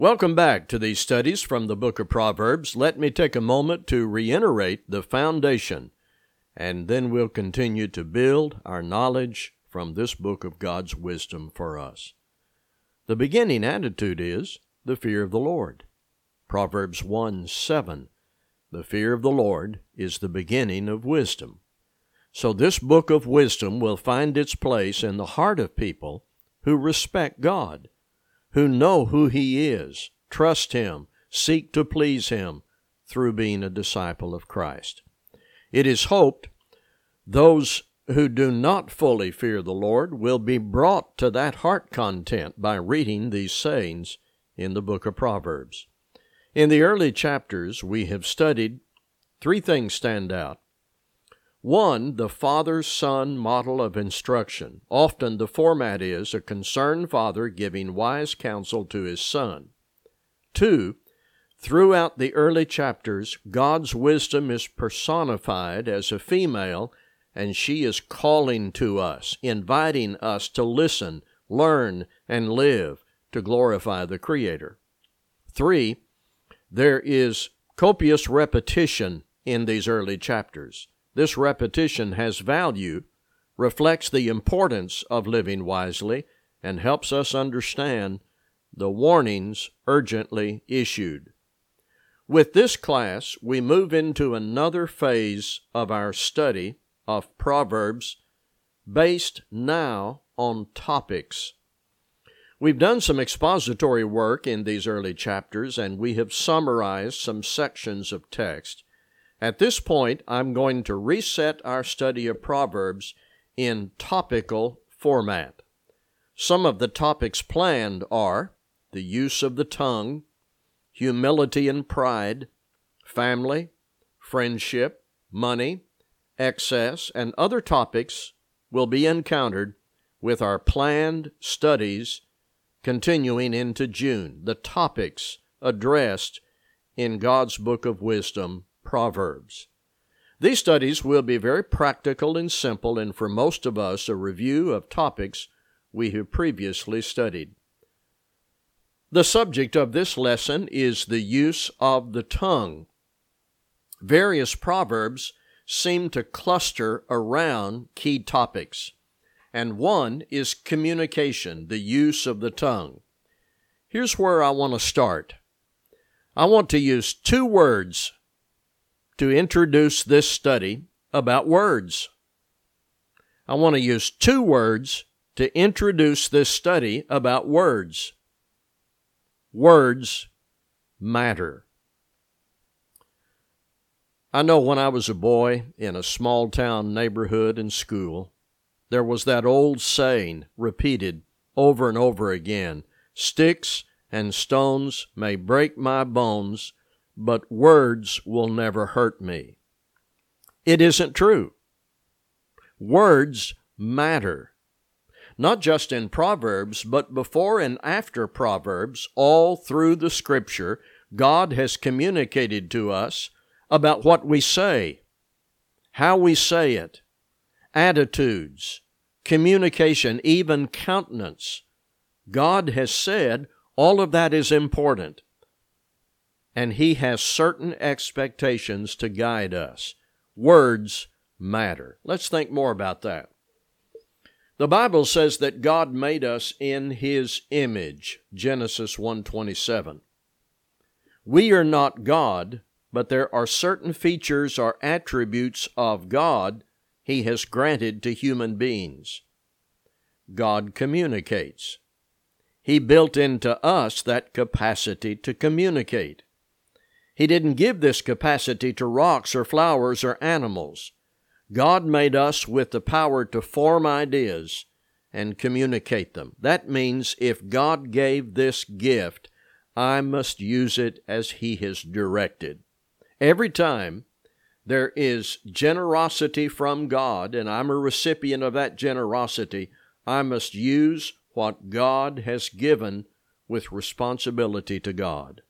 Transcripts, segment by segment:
Welcome back to these studies from the book of Proverbs. Let me take a moment to reiterate the foundation, and then we'll continue to build our knowledge from this book of God's wisdom for us. The beginning attitude is the fear of the Lord. Proverbs 1 7. The fear of the Lord is the beginning of wisdom. So, this book of wisdom will find its place in the heart of people who respect God who know who He is, trust Him, seek to please Him through being a disciple of Christ. It is hoped those who do not fully fear the Lord will be brought to that heart content by reading these sayings in the book of Proverbs. In the early chapters, we have studied three things stand out. One, the father son model of instruction. Often the format is a concerned father giving wise counsel to his son. Two, throughout the early chapters, God's wisdom is personified as a female, and she is calling to us, inviting us to listen, learn, and live to glorify the Creator. Three, there is copious repetition in these early chapters. This repetition has value, reflects the importance of living wisely, and helps us understand the warnings urgently issued. With this class, we move into another phase of our study of Proverbs based now on topics. We've done some expository work in these early chapters and we have summarized some sections of text. At this point, I'm going to reset our study of Proverbs in topical format. Some of the topics planned are the use of the tongue, humility and pride, family, friendship, money, excess, and other topics will be encountered with our planned studies continuing into June. The topics addressed in God's Book of Wisdom Proverbs. These studies will be very practical and simple, and for most of us, a review of topics we have previously studied. The subject of this lesson is the use of the tongue. Various proverbs seem to cluster around key topics, and one is communication, the use of the tongue. Here's where I want to start. I want to use two words to introduce this study about words. I want to use two words to introduce this study about words. Words matter. I know when I was a boy in a small town neighborhood and school, there was that old saying repeated over and over again Sticks and stones may break my bones, but words will never hurt me. It isn't true. Words matter. Not just in Proverbs, but before and after Proverbs, all through the Scripture, God has communicated to us about what we say, how we say it, attitudes, communication, even countenance. God has said all of that is important and He has certain expectations to guide us. Words matter. Let's think more about that. The Bible says that God made us in his image. Genesis 1:27. We are not God, but there are certain features or attributes of God he has granted to human beings. God communicates. He built into us that capacity to communicate. He didn't give this capacity to rocks or flowers or animals. God made us with the power to form ideas and communicate them. That means if God gave this gift, I must use it as He has directed. Every time there is generosity from God, and I'm a recipient of that generosity, I must use what God has given with responsibility to God.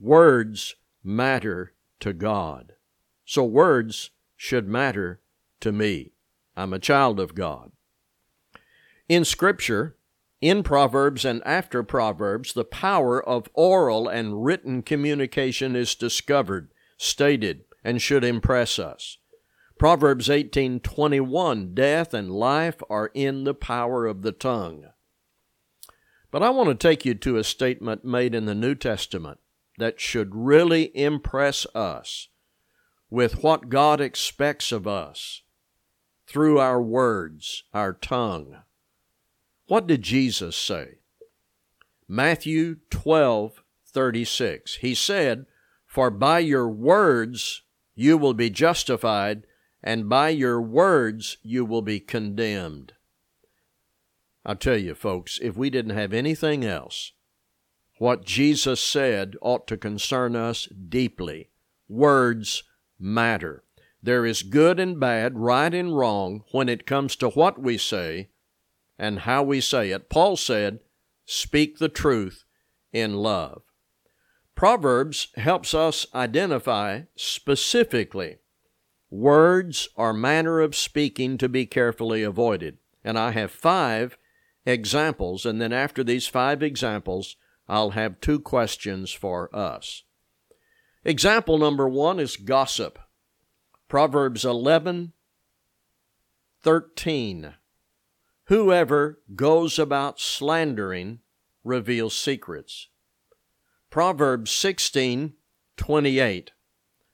Words matter to God. So words should matter to me. I'm a child of God. In Scripture, In Proverbs and after Proverbs, the power of oral and written communication is discovered, stated, and should impress us. Proverbs 18:21 Death and life are in the power of the tongue. But I want to take you to a statement made in the New Testament that should really impress us with what God expects of us through our words, our tongue. What did Jesus say? Matthew 12, 36. He said, For by your words you will be justified, and by your words you will be condemned. I tell you, folks, if we didn't have anything else, what Jesus said ought to concern us deeply. Words matter. There is good and bad, right and wrong when it comes to what we say and how we say it. Paul said, Speak the truth in love. Proverbs helps us identify specifically words or manner of speaking to be carefully avoided. And I have five examples, and then after these five examples, I'll have two questions for us. Example number one is gossip. Proverbs 11, 13. Whoever goes about slandering reveals secrets. Proverbs 16, 28.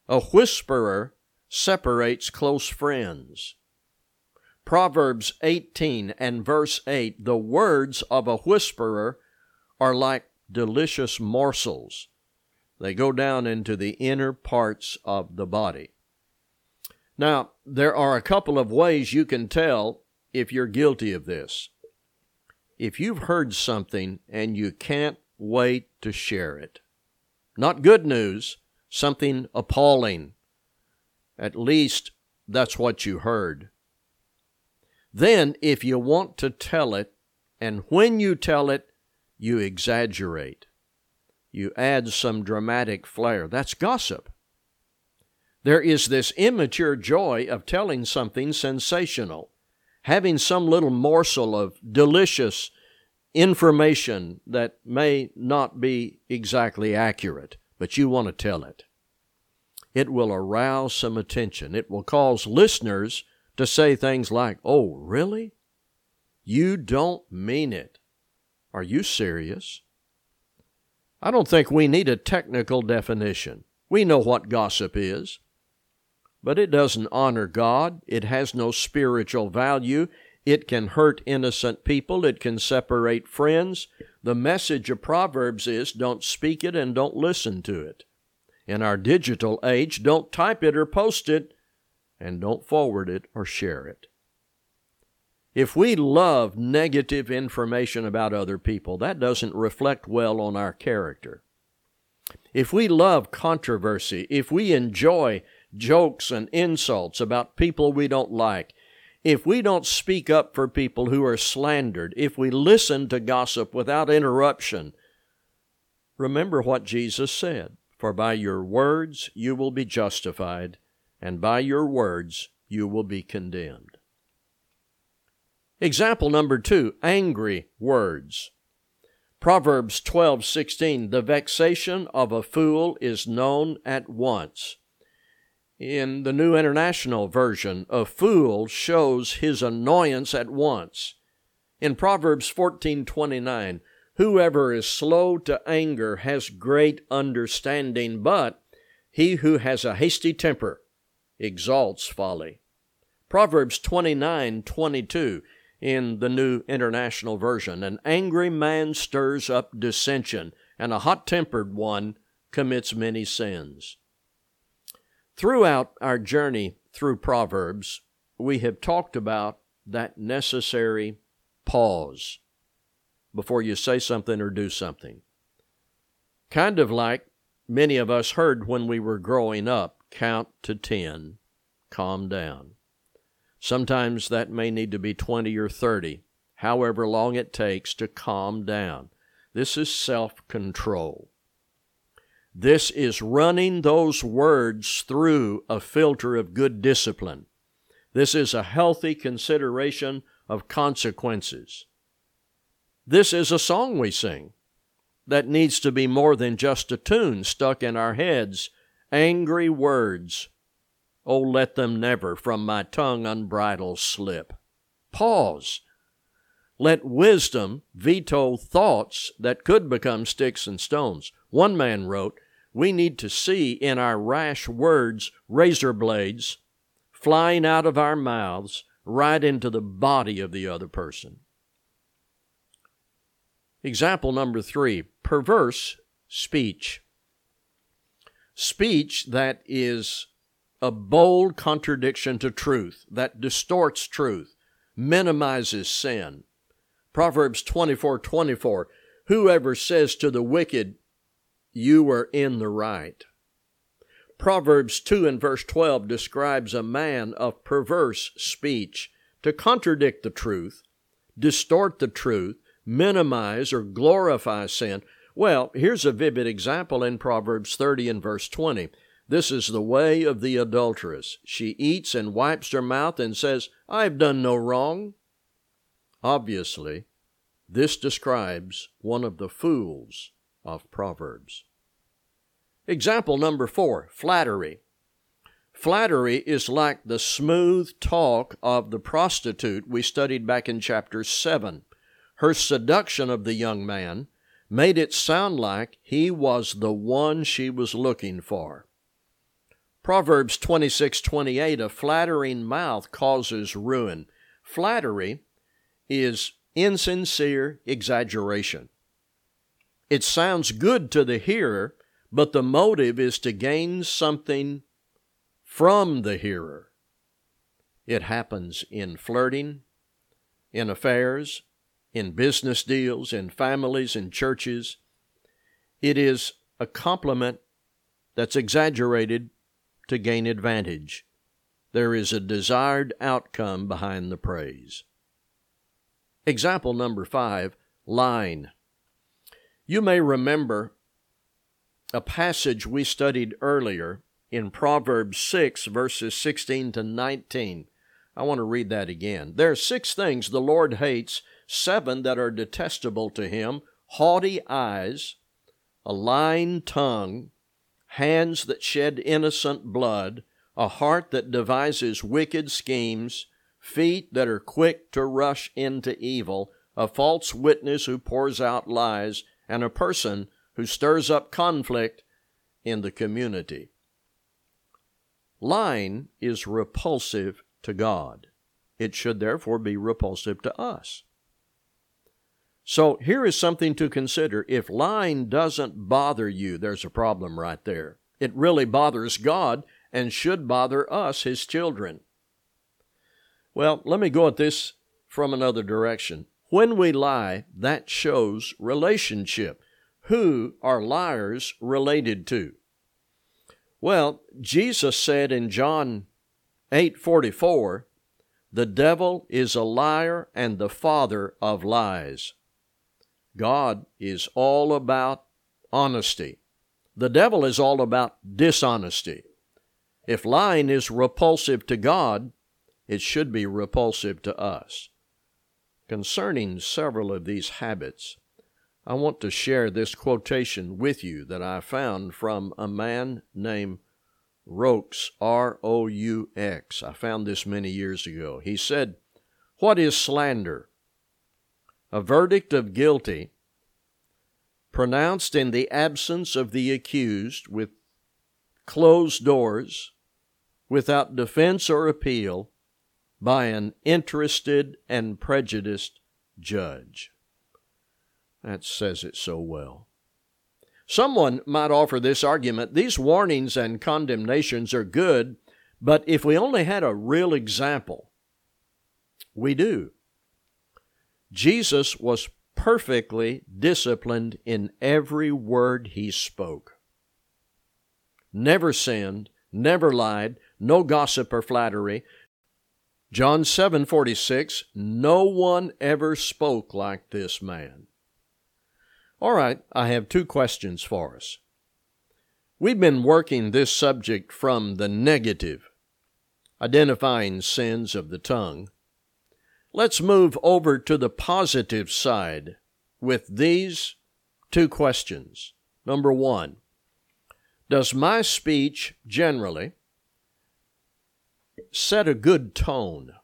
A whisperer separates close friends. Proverbs 18 and verse 8 The words of a whisperer are like delicious morsels. They go down into the inner parts of the body. Now, there are a couple of ways you can tell if you're guilty of this. If you've heard something and you can't wait to share it, not good news, something appalling, at least that's what you heard. Then, if you want to tell it, and when you tell it, you exaggerate. You add some dramatic flair. That's gossip. There is this immature joy of telling something sensational, having some little morsel of delicious information that may not be exactly accurate, but you want to tell it. It will arouse some attention. It will cause listeners to say things like, Oh, really? You don't mean it. Are you serious? I don't think we need a technical definition. We know what gossip is. But it doesn't honor God. It has no spiritual value. It can hurt innocent people. It can separate friends. The message of Proverbs is don't speak it and don't listen to it. In our digital age, don't type it or post it, and don't forward it or share it. If we love negative information about other people, that doesn't reflect well on our character. If we love controversy, if we enjoy jokes and insults about people we don't like, if we don't speak up for people who are slandered, if we listen to gossip without interruption, remember what Jesus said For by your words you will be justified, and by your words you will be condemned. Example number two angry words. Proverbs 12:16 The vexation of a fool is known at once. In the New International Version, a fool shows his annoyance at once. In Proverbs 14:29, whoever is slow to anger has great understanding, but he who has a hasty temper exalts folly. Proverbs 29:22 in the New International Version. An angry man stirs up dissension, and a hot tempered one commits many sins. Throughout our journey through Proverbs, we have talked about that necessary pause before you say something or do something. Kind of like many of us heard when we were growing up count to 10, calm down. Sometimes that may need to be 20 or 30, however long it takes to calm down. This is self control. This is running those words through a filter of good discipline. This is a healthy consideration of consequences. This is a song we sing that needs to be more than just a tune stuck in our heads. Angry words. Oh, let them never from my tongue unbridled slip. Pause. Let wisdom veto thoughts that could become sticks and stones. One man wrote, We need to see in our rash words razor blades flying out of our mouths right into the body of the other person. Example number three perverse speech. Speech that is a bold contradiction to truth, that distorts truth, minimizes sin. Proverbs 24 24 Whoever says to the wicked, You are in the right. Proverbs 2 and verse 12 describes a man of perverse speech to contradict the truth, distort the truth, minimize or glorify sin. Well, here's a vivid example in Proverbs 30 and verse 20. This is the way of the adulteress. She eats and wipes her mouth and says, I've done no wrong. Obviously, this describes one of the fools of Proverbs. Example number four flattery. Flattery is like the smooth talk of the prostitute we studied back in chapter 7 her seduction of the young man made it sound like he was the one she was looking for. Proverbs 26:28 a flattering mouth causes ruin. Flattery is insincere exaggeration. It sounds good to the hearer, but the motive is to gain something from the hearer. It happens in flirting, in affairs, in business deals, in families, in churches. It is a compliment that's exaggerated to gain advantage. There is a desired outcome behind the praise. Example number five line. You may remember a passage we studied earlier in Proverbs 6, verses 16 to 19. I want to read that again. There are six things the Lord hates seven that are detestable to him haughty eyes, a lying tongue, hands that shed innocent blood, a heart that devises wicked schemes, feet that are quick to rush into evil, a false witness who pours out lies, and a person who stirs up conflict in the community. Lying is repulsive to God. It should therefore be repulsive to us. So here is something to consider. If lying doesn't bother you, there's a problem right there. It really bothers God and should bother us, His children. Well, let me go at this from another direction. When we lie, that shows relationship. Who are liars related to? Well, Jesus said in John 8:44, "The devil is a liar and the father of lies." God is all about honesty. The devil is all about dishonesty. If lying is repulsive to God, it should be repulsive to us. Concerning several of these habits, I want to share this quotation with you that I found from a man named Roux, R O U X. I found this many years ago. He said, What is slander? A verdict of guilty pronounced in the absence of the accused with closed doors, without defense or appeal, by an interested and prejudiced judge. That says it so well. Someone might offer this argument these warnings and condemnations are good, but if we only had a real example, we do. Jesus was perfectly disciplined in every word he spoke. Never sinned, never lied, no gossip or flattery. John 7:46 No one ever spoke like this man. All right, I have two questions for us. We've been working this subject from the negative, identifying sins of the tongue. Let's move over to the positive side with these two questions. Number one, does my speech generally set a good tone?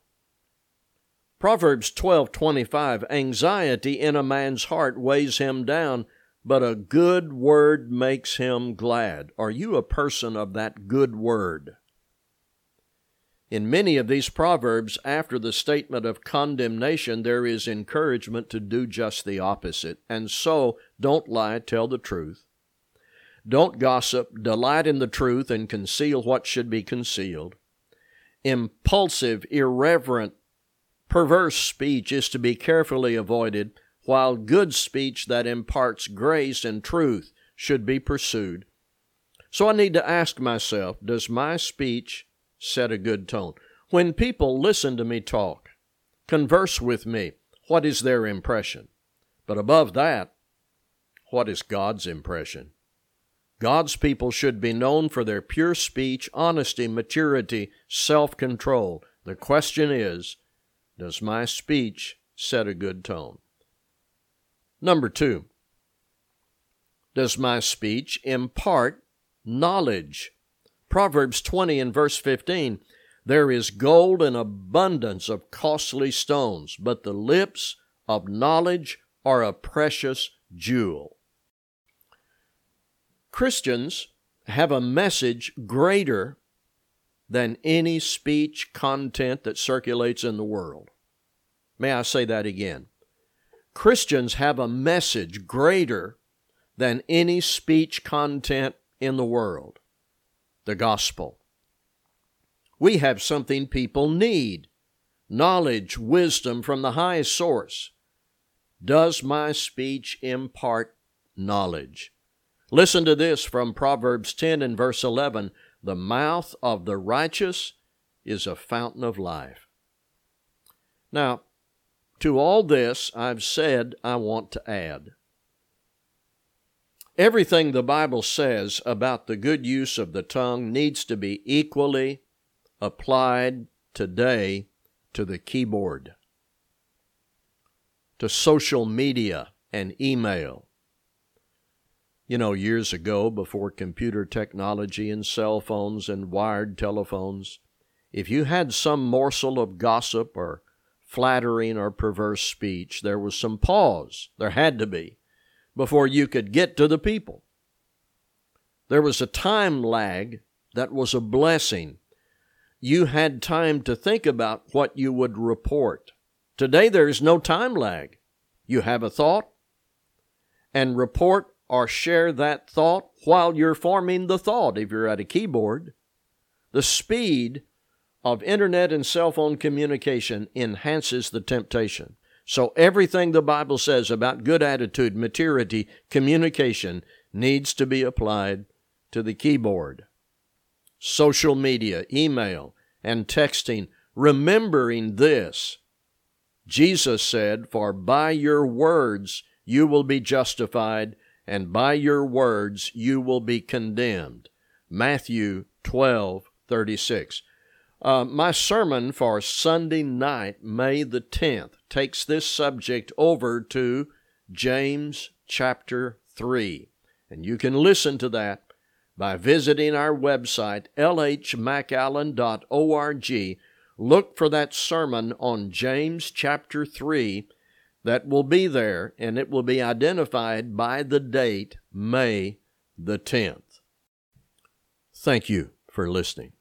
Proverbs 12:25 Anxiety in a man's heart weighs him down, but a good word makes him glad. Are you a person of that good word? In many of these proverbs, after the statement of condemnation, there is encouragement to do just the opposite. And so, don't lie, tell the truth. Don't gossip, delight in the truth, and conceal what should be concealed. Impulsive, irreverent, perverse speech is to be carefully avoided, while good speech that imparts grace and truth should be pursued. So I need to ask myself Does my speech set a good tone. When people listen to me talk, converse with me, what is their impression? But above that, what is God's impression? God's people should be known for their pure speech, honesty, maturity, self control. The question is Does my speech set a good tone? Number two, does my speech impart knowledge? Proverbs 20 and verse 15 There is gold and abundance of costly stones, but the lips of knowledge are a precious jewel. Christians have a message greater than any speech content that circulates in the world. May I say that again? Christians have a message greater than any speech content in the world the gospel. We have something people need knowledge, wisdom from the highest source. Does my speech impart knowledge? Listen to this from Proverbs 10 and verse 11 The mouth of the righteous is a fountain of life. Now, to all this I've said, I want to add. Everything the Bible says about the good use of the tongue needs to be equally applied today to the keyboard, to social media and email. You know, years ago, before computer technology and cell phones and wired telephones, if you had some morsel of gossip or flattering or perverse speech, there was some pause. There had to be before you could get to the people. There was a time lag that was a blessing. You had time to think about what you would report. Today there is no time lag. You have a thought and report or share that thought while you're forming the thought if you're at a keyboard. The speed of internet and cell phone communication enhances the temptation. So everything the Bible says about good attitude, maturity, communication needs to be applied to the keyboard. Social media, email, and texting, remembering this. Jesus said, For by your words you will be justified, and by your words you will be condemned. Matthew 12, 36. Uh, my sermon for Sunday night, May the 10th, takes this subject over to James chapter 3. And you can listen to that by visiting our website, lhmcallen.org. Look for that sermon on James chapter 3 that will be there, and it will be identified by the date May the 10th. Thank you for listening.